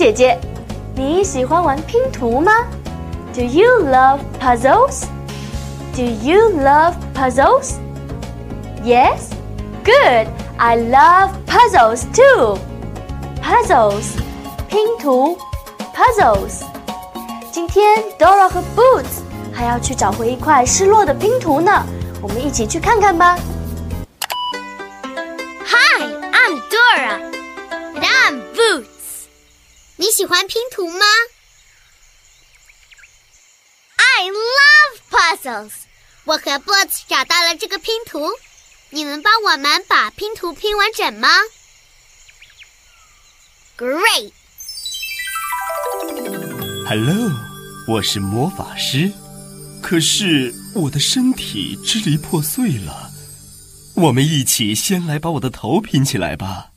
姐姐，你喜欢玩拼图吗？Do you love puzzles? Do you love puzzles? Yes? Good. I love puzzles too. Puzzles，拼图，puzzles。今天 Dora 和 Boots 还要去找回一块失落的拼图呢，我们一起去看看吧。 你喜欢拼图吗？I love puzzles。我和 Boots 找到了这个拼图，你能帮我们把拼图拼完整吗？Great。Hello，我是魔法师，可是我的身体支离破碎了。我们一起先来把我的头拼起来吧。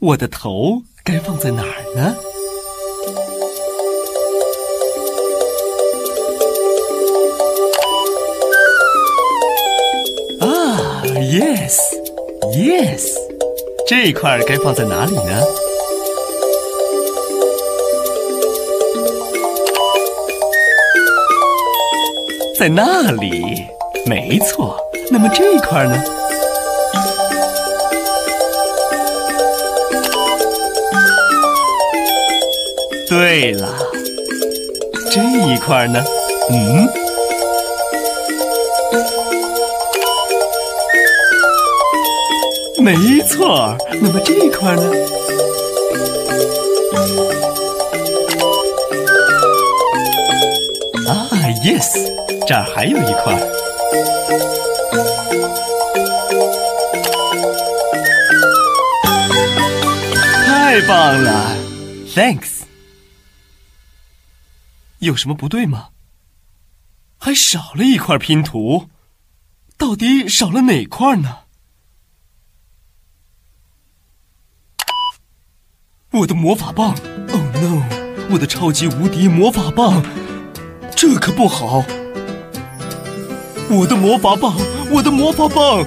我的头该放在哪儿呢？Yes，Yes，这块该放在哪里呢？在那里，没错。那么这一块呢？对了，这一块呢？嗯。没错，那么这块呢？啊，yes，这儿还有一块。太棒了，thanks。有什么不对吗？还少了一块拼图，到底少了哪块呢？我的魔法棒！Oh no！我的超级无敌魔法棒，这可不好！我的魔法棒，我的魔法棒，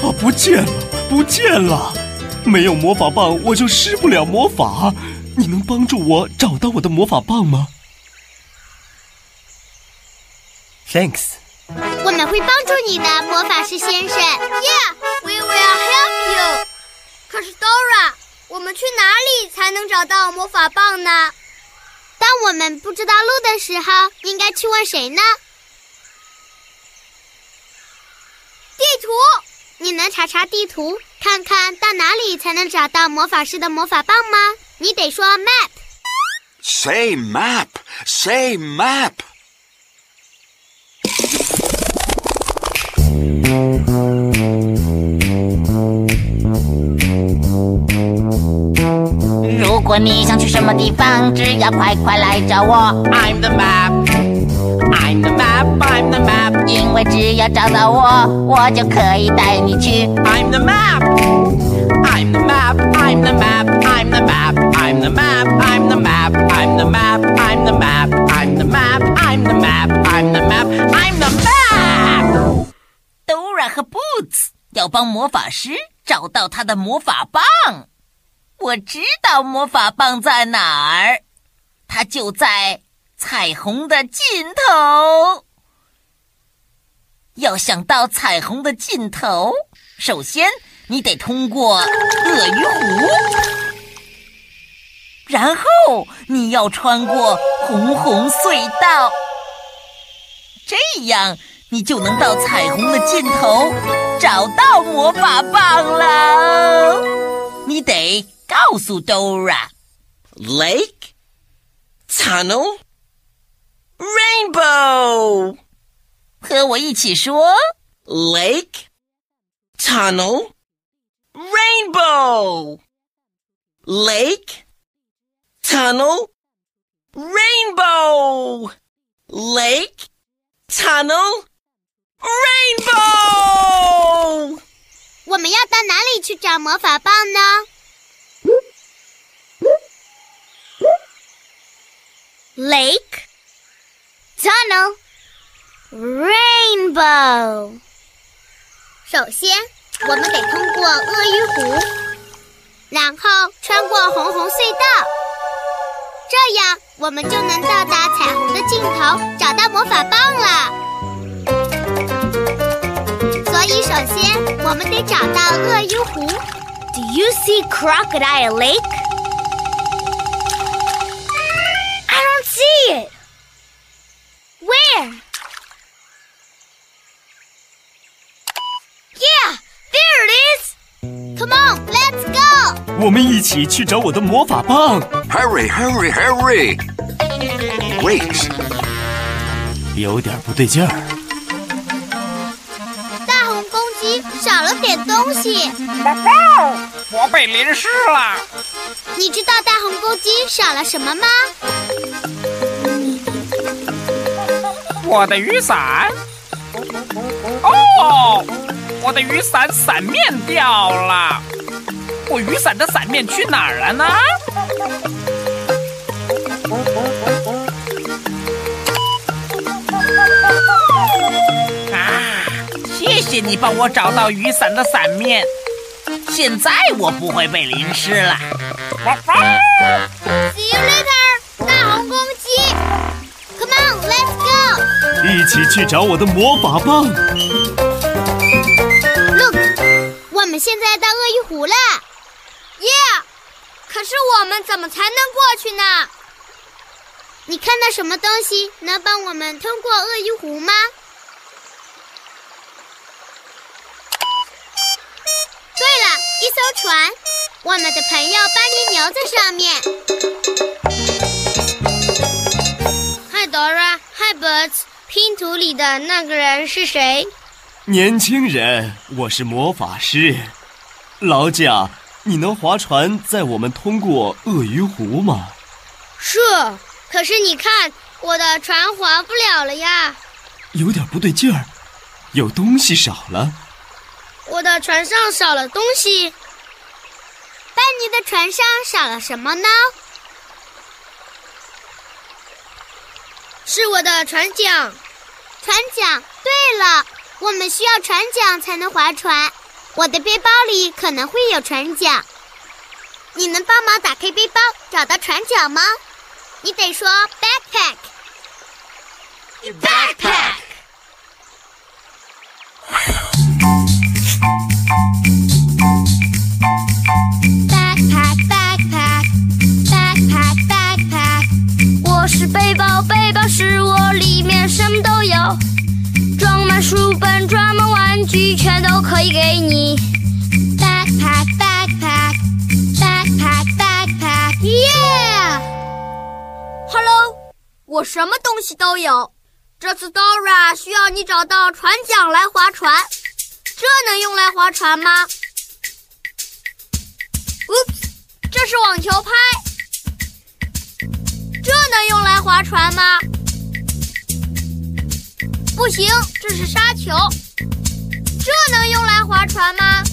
它不见了，不见了！没有魔法棒，我就施不了魔法。你能帮助我找到我的魔法棒吗？Thanks。我们会帮助你的，魔法师先生。Yeah，we will help you。可是 Dora。我们去哪里才能找到魔法棒呢？当我们不知道路的时候，应该去问谁呢？地图，你能查查地图，看看到哪里才能找到魔法师的魔法棒吗？你得说 map。Say map. Say map. 如果你想去什么地方，只要快快来找我。I'm the map, I'm the map, I'm the map。因为只要找到我，我就可以带你去。I'm the map, I'm the map, I'm the map, I'm the map, I'm the map, I'm the map, I'm the map, I'm the map, I'm the map, I'm the map, I'm the map, I'm the map。Dora 和 Boots 要帮魔法师找到他的魔法棒。我知道魔法棒在哪儿，它就在彩虹的尽头。要想到彩虹的尽头，首先你得通过鳄鱼湖，然后你要穿过红红隧道，这样你就能到彩虹的尽头找到魔法棒了。你得告诉 Dora。 Lake, tunnel, rainbow. 和我一起说 Lake, tunnel, rainbow. Lake, tunnel, rainbow. Lake, tunnel, rainbow. 我们要到哪里去找魔法棒呢 ？Lake, tunnel, rainbow。首先，我们得通过鳄鱼湖，然后穿过红红隧道，这样我们就能到达彩虹的尽头，找到魔法棒了。所以，首先我们得找到鳄鱼湖。Do you see Crocodile Lake? Where? Yeah, there it is. Come on, let's go. 我们一起去找我的魔法棒。Hurry, hurry, hurry! Wait, 有点不对劲儿。大红公鸡少了点东西，我被淋湿了。你知道大红公鸡少了什么吗？我的雨伞。哦，我的雨伞伞面掉了。我雨伞的伞面去哪儿了呢？啊，谢谢你帮我找到雨伞的伞面，现在我不会被淋湿了。一起去找我的魔法棒。Look，我们现在到鳄鱼湖了。Yeah，！可是我们怎么才能过去呢？你看到什么东西能帮我们通过鳄鱼湖吗？对了，一艘船，我们的朋友班尼牛在上面。拼图里的那个人是谁？年轻人，我是魔法师。劳驾，你能划船载我们通过鳄鱼湖吗？是，可是你看，我的船划不了了呀。有点不对劲儿，有东西少了。我的船上少了东西。班尼的船上少了什么呢？是我的船桨。船桨。对了，我们需要船桨才能划船。我的背包里可能会有船桨，你能帮忙打开背包找到船桨吗？你得说 backpack。backpack。Backpack, backpack, backpack, backpack。我是背包，背包是我里面什么都装满书本，装满玩具，全都可以给你。Backpack, backpack, backpack, backpack. Yeah! Hello，我什么东西都有。这次 Dora 需要你找到船桨来划船，这能用来划船吗？Oops，这是网球拍，这能用来划船吗？不行，这是沙球，这能用来划船吗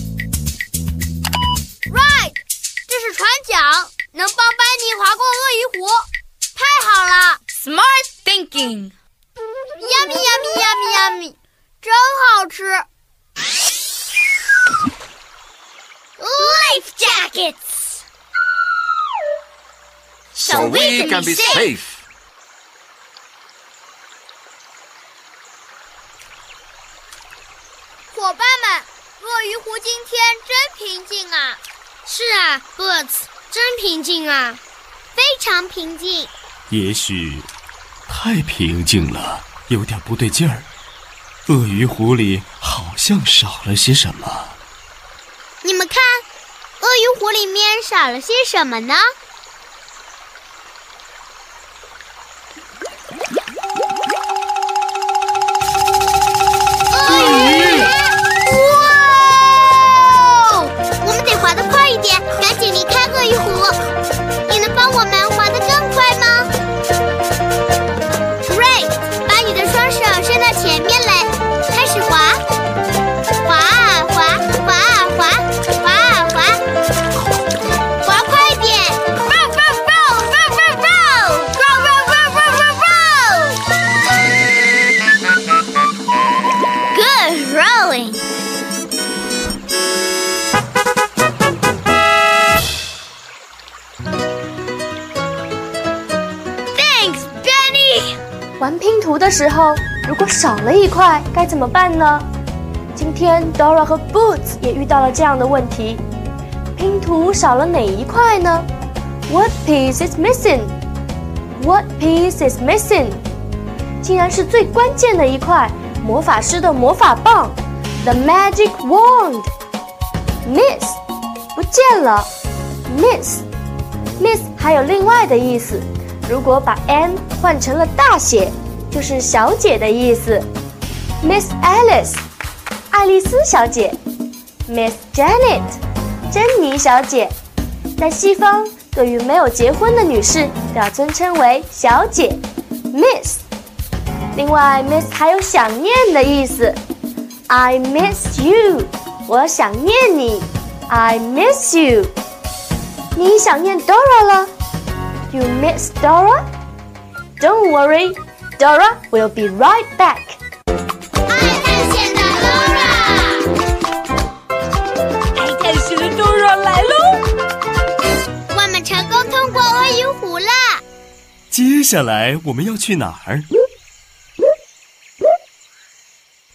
？Right，这是船桨，能帮班尼划过鳄鱼湖。太好了 Smart thinking.，yummy yummy yummy yummy，真好吃。Life jackets. so we can be safe. 伙伴们，鳄鱼湖今天真平静啊！是啊，Boots，真平静啊，非常平静。也许太平静了，有点不对劲儿。鳄鱼湖里好像少了些什么。你们看，鳄鱼湖里面少了些什么呢？时候，如果少了一块，该怎么办呢？今天 Dora 和 Boots 也遇到了这样的问题。拼图少了哪一块呢？What piece is missing? What piece is missing? 竟然是最关键的一块——魔法师的魔法棒，The magic wand。Miss 不见了，Miss，Miss 还有另外的意思。如果把 M 换成了大写，就是小姐的意思。Miss Alice，爱丽丝小姐；Miss Janet，珍妮小姐。在西方，对于没有结婚的女士都要尊称为小姐，Miss。另外，Miss 还有想念的意思。I miss you，我想念你。I miss you，你想念 Dora 了。You miss Dora? Don't worry, Dora will be right back. 爱探险的 Dora，爱探险的 Dora 来喽！我们成功通过鳄鱼湖了。接下来我们要去哪儿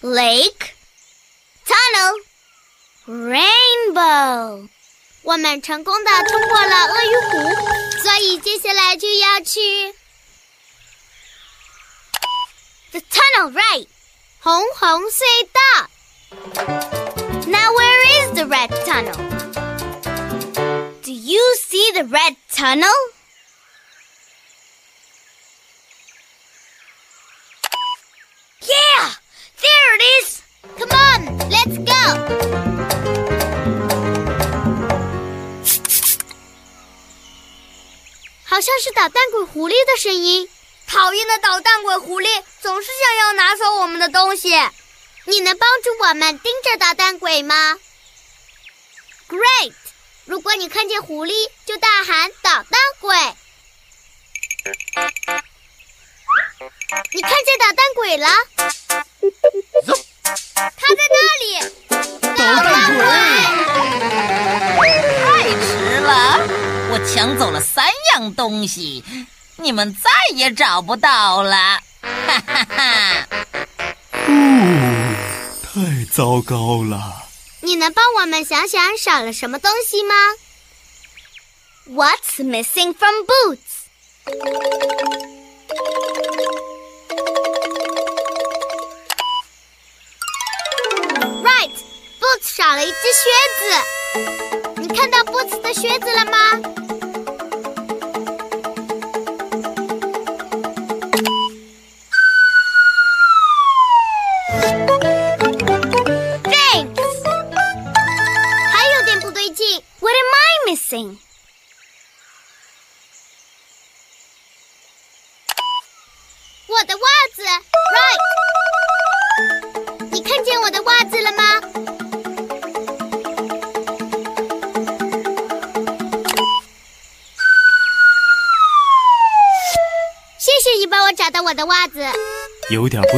？Lake, tunnel, rainbow。我们成功的通过了鳄鱼湖，所以接下来就要去 the tunnel, right？红红隧道。Now where is the red tunnel? Do you see the red tunnel? Yeah, there it is. Come on, let's go. 好像是捣蛋鬼狐狸的声音。 讨厌的捣蛋鬼狐狸总是想要拿走我们的东西。你能帮助我们盯着捣蛋鬼吗？Great！如果你看见狐狸，就大喊“捣蛋鬼”。你看见捣蛋鬼了？他在那里。捣蛋鬼！太迟了，我抢走了三。样东西，你们再也找不到了！哈哈哈！哦，太糟糕了！你能帮我们想想少了什么东西吗？What's missing from Boots? Right, Boots 少了一只靴子。你看到 Boots 的靴子了吗？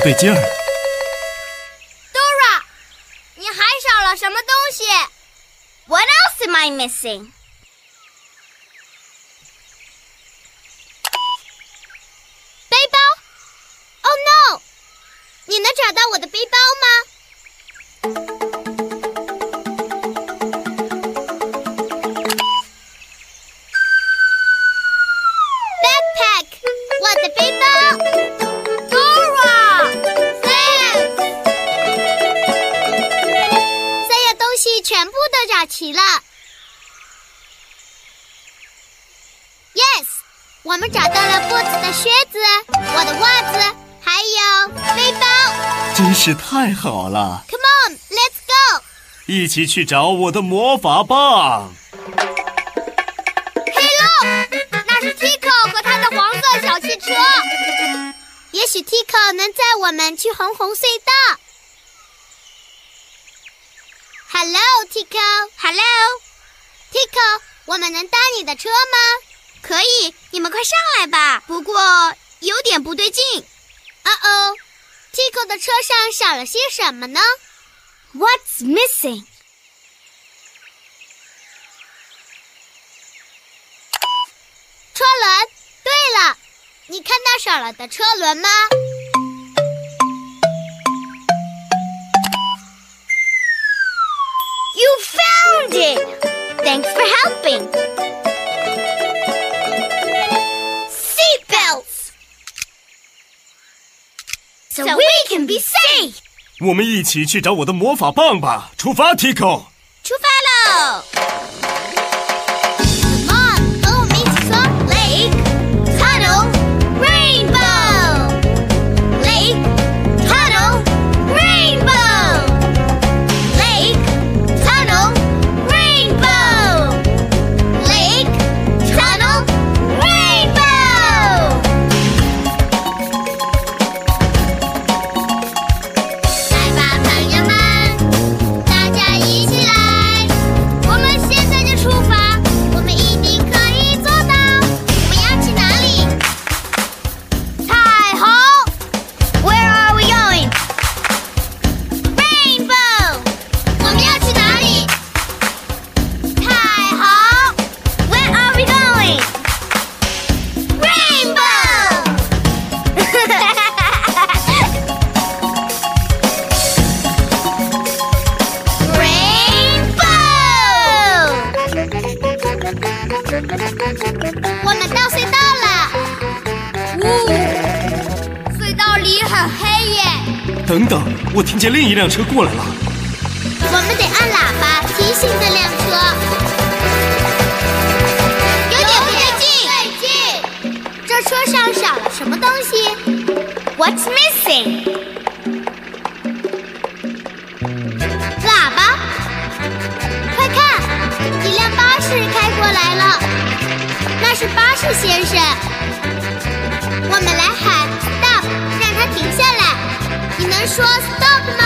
对劲儿。Dora，你还少了什么东西？What else am I missing？背包 Oh no！你能找到我的背包。吗？thank you。真是太好了！Come on，let's go。一起去找我的魔法棒。嘿，look，那是 Tico 和他的黄色小汽车。也许 Tico 能载我们去红红隧道。Hello，Tico。Hello，Tico，我们能搭你的车吗？可以，你们快上来吧。不过有点不对劲。哦哦，Tico 的车上少了些什么呢？What's missing？车轮。对了，你看到少了的车轮吗？You found it! Thanks for helping. So we can be safe. 我们一起去找我的魔法棒吧！出发，Tico。辆车过来了。我们得按喇叭提醒这辆车。有点不对劲。对劲。这车上少了什么东西？What's missing？喇叭。快看，一辆巴士开过来了，那是巴士先生。能说 stop 吗？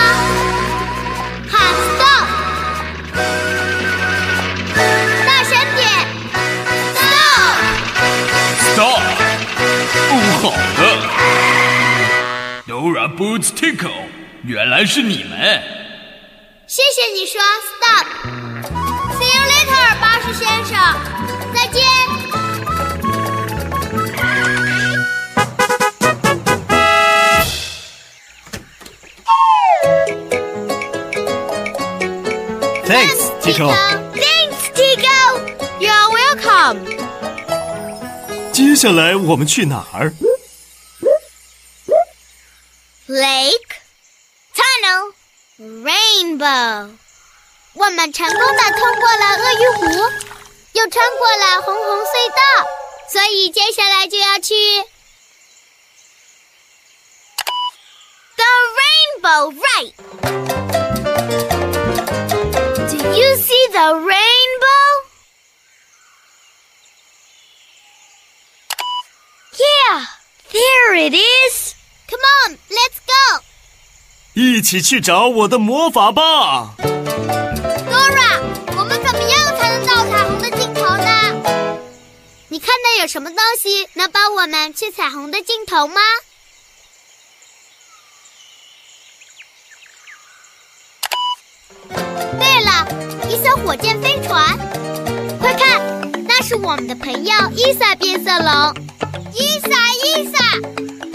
喊 stop，大声点，stop。Stop！哦，好的。Dora Boots Tickle，原来是你们。谢谢你说 stop。See you later，巴士先生，Tico。Thanks, Tico. You're welcome. 接下来我们去哪儿？Lake, tunnel, rainbow。我们成功的通过了鳄鱼湖，又穿过了红红隧道，所以接下来就要去 the rainbow right. the rainbow? Yeah there it is. Come on let's go. 一起去找我的魔法棒 dora 我们怎么样才能到彩虹的尽头呢？你看到有什么东西能帮我们去彩虹的尽头吗？火箭飞船。快看，那是我们的朋友伊萨变色龙。伊萨，伊萨，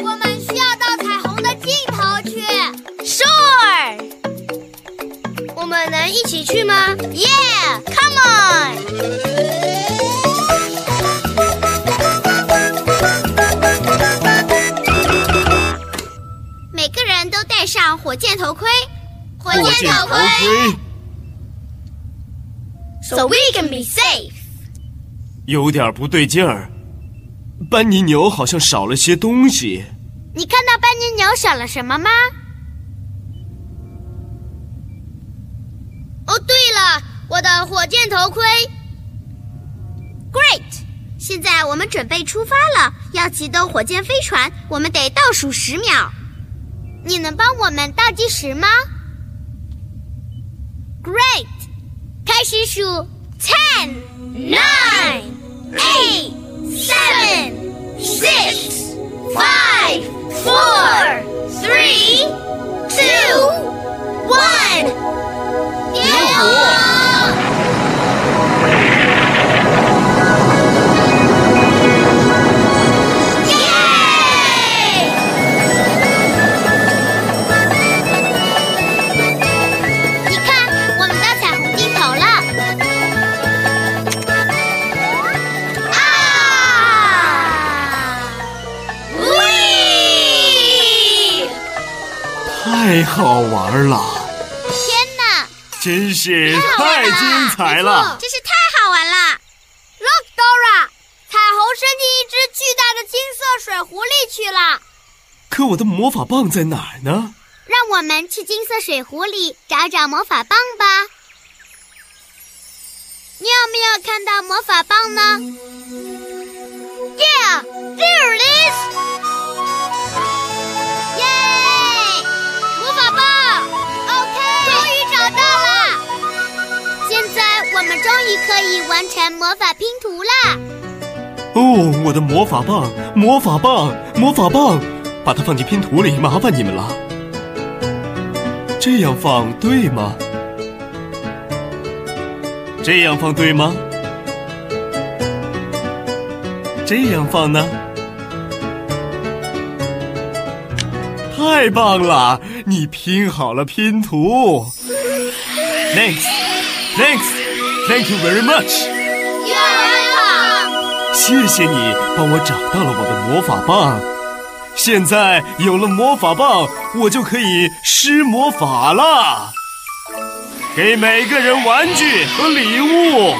我们需要到彩虹的尽头去。Sure. 我们能一起去吗 Yeah, come on. 每个人都戴上火箭头盔。火箭头盔。So we can be safe. 有点不对劲儿，班尼牛好像少了些东西。你看到班尼牛少了什么吗？哦，对了，我的火箭头盔。Great！现在我们准备出发了，要启动火箭飞船，我们得倒数十秒。你能帮我们倒计时吗？Great！开始数：ten, nine, eight, seven, 真是太精彩了！真是太好玩了！Look, Dora，彩虹伸进一只巨大的金色水壶里去了。可我的魔法棒在哪儿呢？让我们去金色水壶里找找魔法棒吧。你有没有看到魔法棒呢？Yeah, there 于可以完成魔法拼图啦！哦，我的魔法棒，魔法棒，魔法棒，把它放进拼图里，麻烦你们了。这样放对吗？这样放对吗？这样放呢？太棒了！你拼好了拼图。Thank you very much。谢谢你帮我找到了我的魔法棒。现在有了魔法棒，我就可以施魔法了。给每个人玩具和礼物。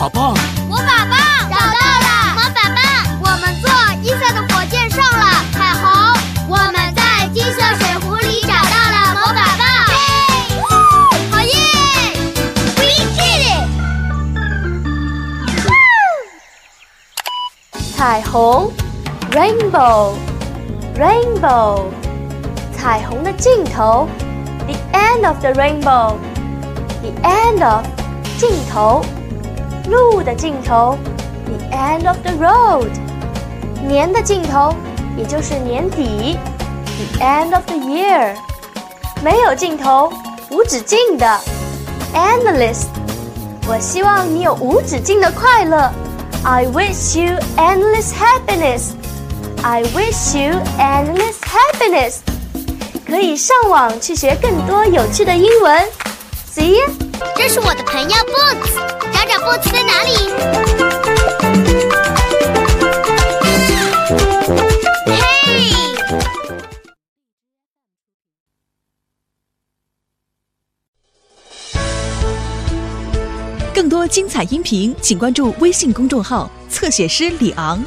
魔法棒，魔法棒找到了魔法棒。我们坐金色的火箭上了彩虹，我们在金色水壶里找到了魔法棒，好耶！We did it！彩虹，rainbow，rainbow，彩虹的尽头，the end of the rainbow，the end of，尽头，路的尽头，the end of the road，年的尽头，也就是年底，the end of the year，没有尽头，无止境的，endless。我希望你有无止境的快乐。I wish you endless happiness. I wish you endless happiness. 可以上网去学更多有趣的英文。See you. 这是我的朋友 Boots， 波奇在哪里？嘿，更多精彩音频，请关注微信公众号“侧写师李昂”。